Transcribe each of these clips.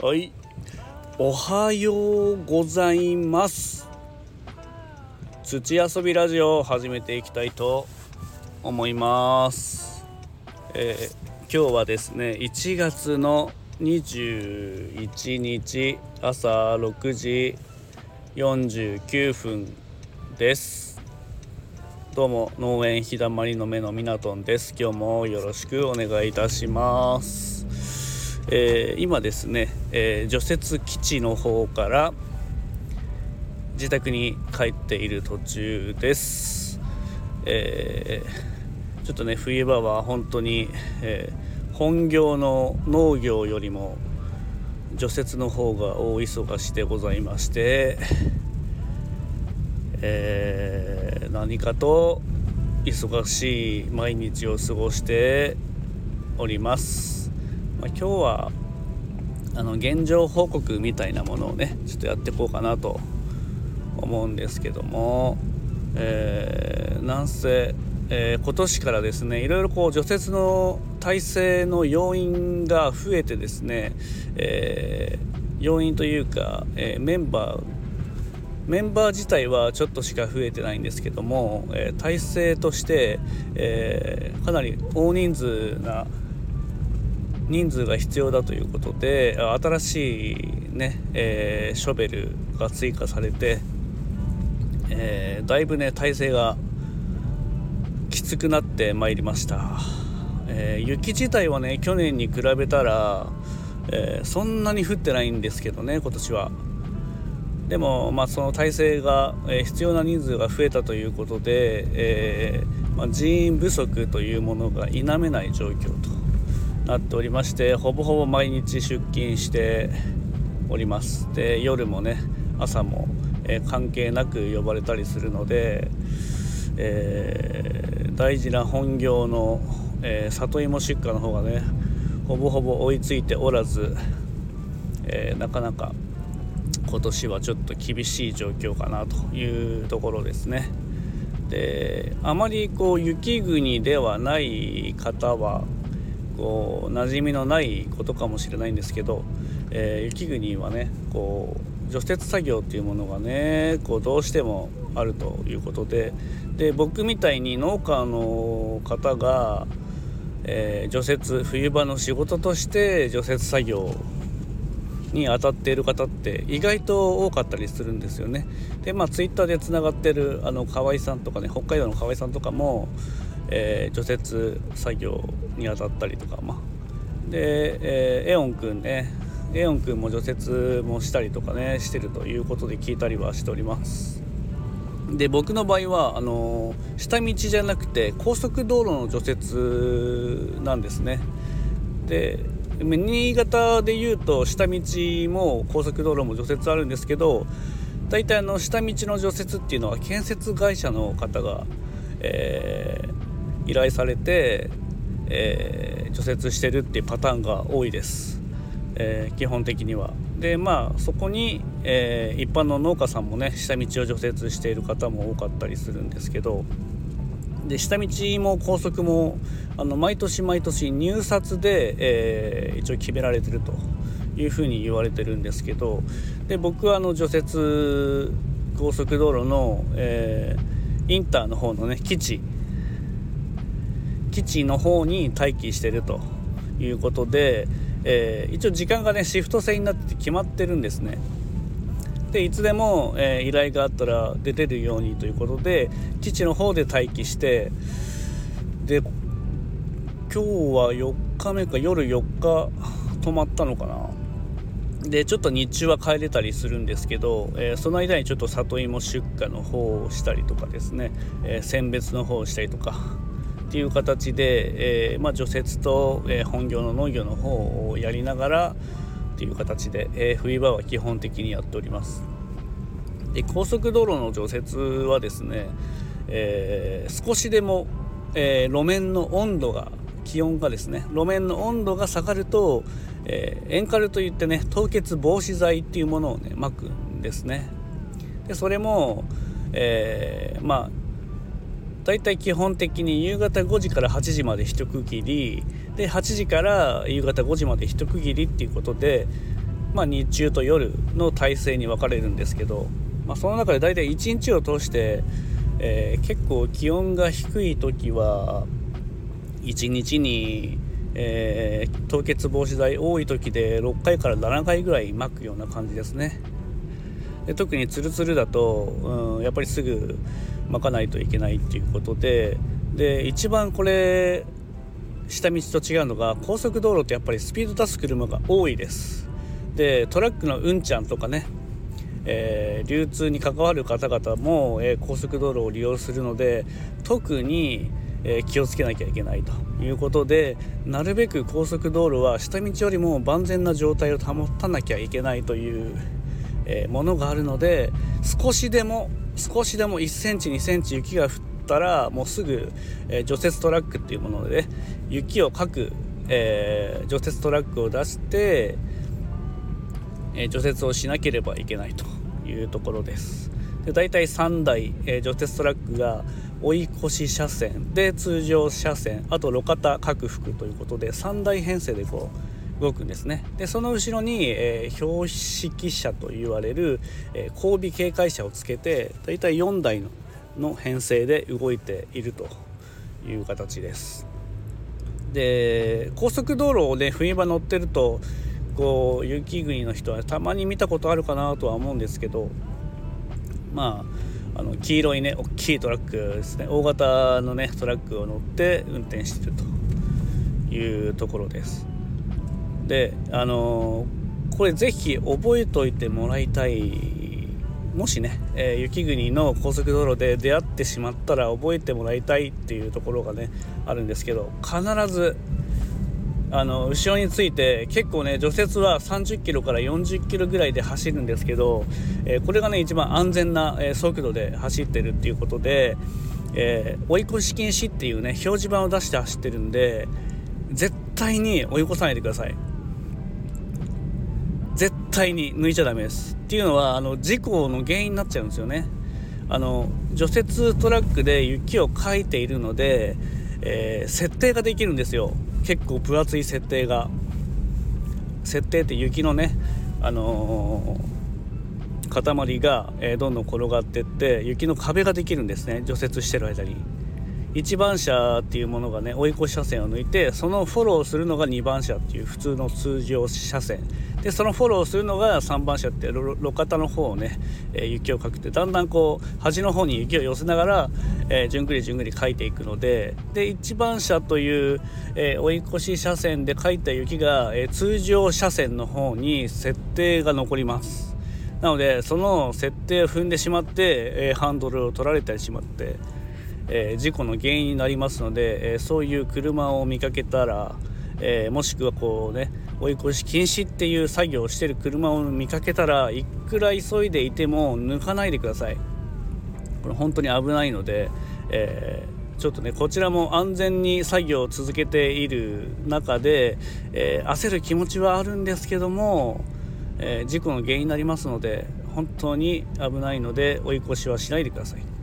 はい。おはようございます。土遊びラジオを始めていきたいと思います、えー、今日はですね1月の21日朝6時49分です。どうも農園日だまりの目のみなとんです。今日もよろしくお願いいたします。えー、今ですね、えー、除雪基地の方から自宅に帰っている途中です、えー、ちょっとね冬場は本当に、え本業の農業よりも除雪の方が大忙しでございまして、え何かと忙しい毎日を過ごしております。まあ、今日はあの現状報告みたいなものをねちょっとやっていこうかなと思うんですけども、えー、なんせ、えー、今年からですねいろいろこう除雪の体制の要因が増えてですね、えー、要因というか、えメンバーメンバー自体はちょっとしか増えてないんですけども、え体制として、えかなり大人数な人数が必要だということで新しいね、えー、ショベルが追加されて、えー、だいぶね体勢がきつくなってまいりました、えー、雪自体はね去年に比べたら、えそんなに降ってないんですけどね今年は。でも、まあ、その体制が、え必要な人数が増えたということで、えまあ、人員不足というものが否めない状況と。なっておりましてほぼほぼ毎日出勤しておりますで夜もね朝も、えー、関係なく呼ばれたりするので、えー、大事な本業の、えー、里芋出荷の方がねほぼほぼ追いついておらず、えなかなか今年はちょっと厳しい状況かなというところですね。であまりこう雪国ではない方はこう馴染みのないことかもしれないんですけど、えー、雪国はねこう除雪作業っていうものがねこうどうしてもあるということでで僕みたいに農家の方が、えー、除雪冬場の仕事として除雪作業に当たっている方って意外と多かったりするんですよね。でまあツイッターでつながってるあの河合さんとかね北海道の河合さんとかもえー、除雪作業に当たったりとか、まあ、で、えー、エオンくんね。エオンくんも除雪もしたりとかねしてるということで聞いたりはしております。で僕の場合はあのー、下道じゃなくて高速道路の除雪なんですね。で新潟でいうと下道も高速道路も除雪あるんですけど大体あの下道の除雪っていうのは建設会社の方が、えー、依頼されて、えー、除雪してるっていうパターンが多いです、えー、基本的には。でまあそこに、えー、一般の農家さんもね下道を除雪している方も多かったりするんですけどで下道も高速もあの毎年毎年入札で、えー、一応決められてるというふうに言われてるんですけどで僕はあの除雪高速道路の、えー、インターの方のね基地基地の方に待機してるということで、えー、一応時間がねシフト制になって決まってるんですね。でいつでも、えー、依頼があったら出れるようにということで基地の方で待機してで今日は4日目か夜4日泊まったのかな。でちょっと日中は帰れたりするんですけど、えー、その間にちょっと里芋出荷の方をしたりとかですね、えー、選別の方をしたりとかっていう形で、えー、まあ、除雪と、えー、本業の農業の方をやりながらっていう形で、えー、冬場は基本的にやっております。で高速道路の除雪はですね、え少しでも、え路面の温度が気温がですね路面の温度が下がると、えエンカルといってね凍結防止剤っていうものをねまくんですね。でそれも、えまあ大体基本的に夕方5時から8時まで一区切り。で8時から夕方5時まで一区切りっていうことで、まあ、日中と夜の体制に分かれるんですけど、まあ、その中で大体1日を通して、えー、結構気温が低い時は1日に、えー、凍結防止剤多い時で6回から7回ぐらい巻くような感じですね。で特にツルツルだと、うん、やっぱりすぐ巻かないといけないっていうことでで一番これ下道と違うのが高速道路ってやっぱりスピード出す車が多いです。でトラックのうんちゃんとかね、えー、流通に関わる方々も、えー、高速道路を利用するので特に、えー、気をつけなきゃいけないということでなるべく高速道路は下道よりも万全な状態を保たなきゃいけないという、えものがあるので少しでも少しでも1センチ2センチ雪が降ったらもうすぐ、え除雪トラックっていうもので、ね、雪をかく、え除雪トラックを出して、え除雪をしなければいけないというところです。で大体3台、え除雪トラックが追い越し車線で通常車線あと路肩拡幅ということで3台編成でこう動くんですね。でその後ろに、えー、標識車と言われる、えー、後尾警戒車をつけて大体4台のの編成で動いているという形です。で高速道路をね冬場乗ってるとこう雪国の人はたまに見たことあるかなとは思うんですけどまああの黄色いね大きいトラックですね。大型のねトラックを乗って運転してるというところです。であのこれぜひ覚えておいてもらいたい。もしね、えー、雪国の高速道路で出会ってしまったら覚えてもらいたいっていうところがねあるんですけど必ずあの後ろについて結構ね除雪は30キロから40キロぐらいで走るんですけど、えー、これがね一番安全な、えー、速度で走ってるっていうことで、えー、追い越し禁止っていうね表示板を出して走ってるんで絶対に追い越さないでください。対に抜いちゃダメですっていうのはあの事故の原因になっちゃうんですよね。あの除雪トラックで雪をかいているので、えー、設定ができるんですよ。結構分厚い設定が。設定って雪のねあのー、塊が、えー、どんどん転がってって雪の壁ができるんですね。除雪してる間に。1番車っていうものがね追い越し車線を抜いてそのフォローするのが2番車っていう普通の通常車線。でそのフォローするのが3番車って路肩の方をね、えー、雪をかけてだんだんこう端の方に雪を寄せながら、えー、じゅんぐりじゅんぐりかいていくのでで1番車という、えー、追い越し車線でかいた雪が、え通常車線の方に設定が残ります。なのでその設定を踏んでしまって、えハンドルを取られてしまってえ、事故の原因になりますので、え、そういう車を見かけたら、え、もしくはこうね追い越し禁止っていう作業をしてる車を見かけたらいくら急いでいても抜かないでください。これ本当に危ないので、えちょっとねこちらも安全に作業を続けている中で、え焦る気持ちはあるんですけども、え事故の原因になりますので本当に危ないので追い越しはしないでください。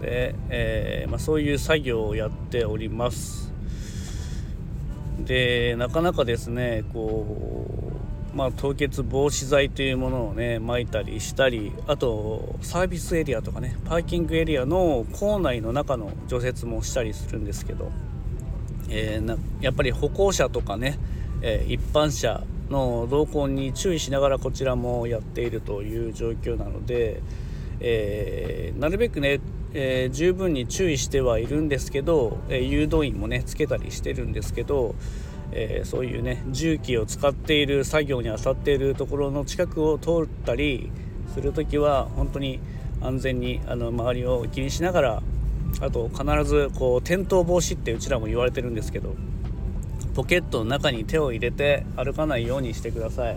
で、えー、まあ、そういう作業をやっております。でなかなかですねこう、まあ、凍結防止剤というものをね撒いたりしたりあとサービスエリアとかねパーキングエリアの構内の中の除雪もしたりするんですけど、えー、やっぱり歩行者とかね、えー、一般車の動向に注意しながらこちらもやっているという状況なので、えー、なるべくねえー、十分に注意してはいるんですけど、えー、誘導員もねつけたりしてるんですけど、えー、そういうね重機を使っている作業に当たっているところの近くを通ったりする時は本当に安全にあの周りを気にしながらあと必ずこう転倒防止ってうちらも言われてるんですけどポケットの中に手を入れて歩かないようにしてください。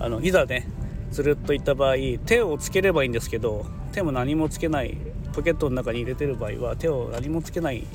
あのいざねつるっといった場合手をつければいいんですけど手も何もつけないポケットの中に入れてる場合は手を何もつけない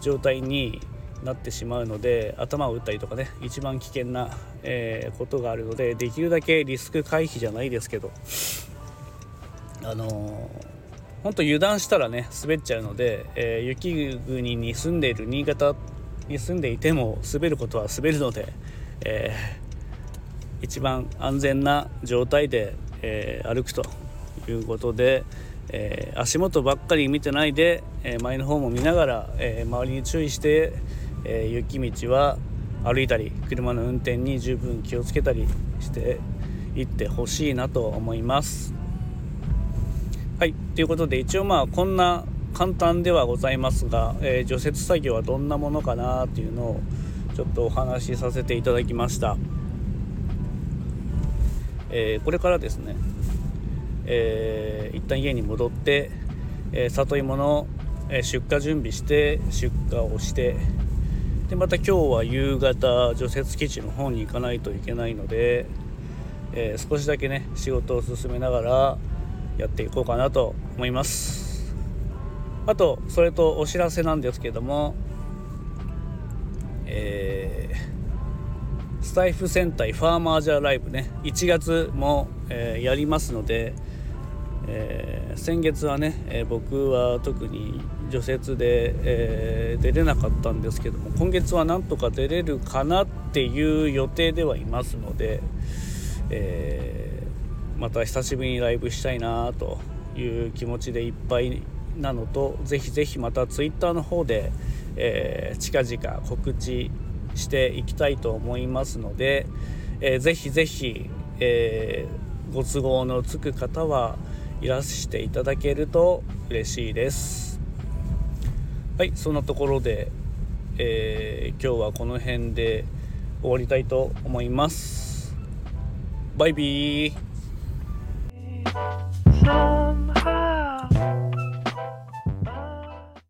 状態になってしまうので頭を打ったりとかね一番危険な、えー、ことがあるのでできるだけリスク回避じゃないですけどあのー本当油断したらね滑っちゃうので、えー、雪国に住んでいる新潟に住んでいても滑ることは滑るので、え一番安全な状態で、えー、歩くということで、えー、足元ばっかり見てないで、え前の方も見ながら、え周りに注意して、え雪道は歩いたり車の運転に十分気をつけたりしていってほしいなと思います。はいということで一応まあこんな簡単ではございますが、え除雪作業はどんなものかなっていうのをちょっとお話しさせていただきました。え、これからですね、えー、一旦家に戻って、えー、里芋の出荷準備して出荷をしてでまた今日は夕方除雪基地の方に行かないといけないので、えー、少しだけね仕事を進めながらやっていこうかなと思います。あとそれとお知らせなんですけどもえースタイフ戦隊ファーマージャーライブね1月も、えー、やりますので、えー、先月はね、えー、僕は特に除雪で、え出れなかったんですけども今月はなんとか出れるかなっていう予定ではいますので、えまた久しぶりにライブしたいなという気持ちでいっぱいなのとぜひぜひまた Twitter の方で、え近々告知していきたいと思いますので、えー、ぜひぜひ、え、ご都合のつく方はいらしていただけると嬉しいです。はいそんなところで、えー、今日はこの辺で終わりたいと思います。バイビー。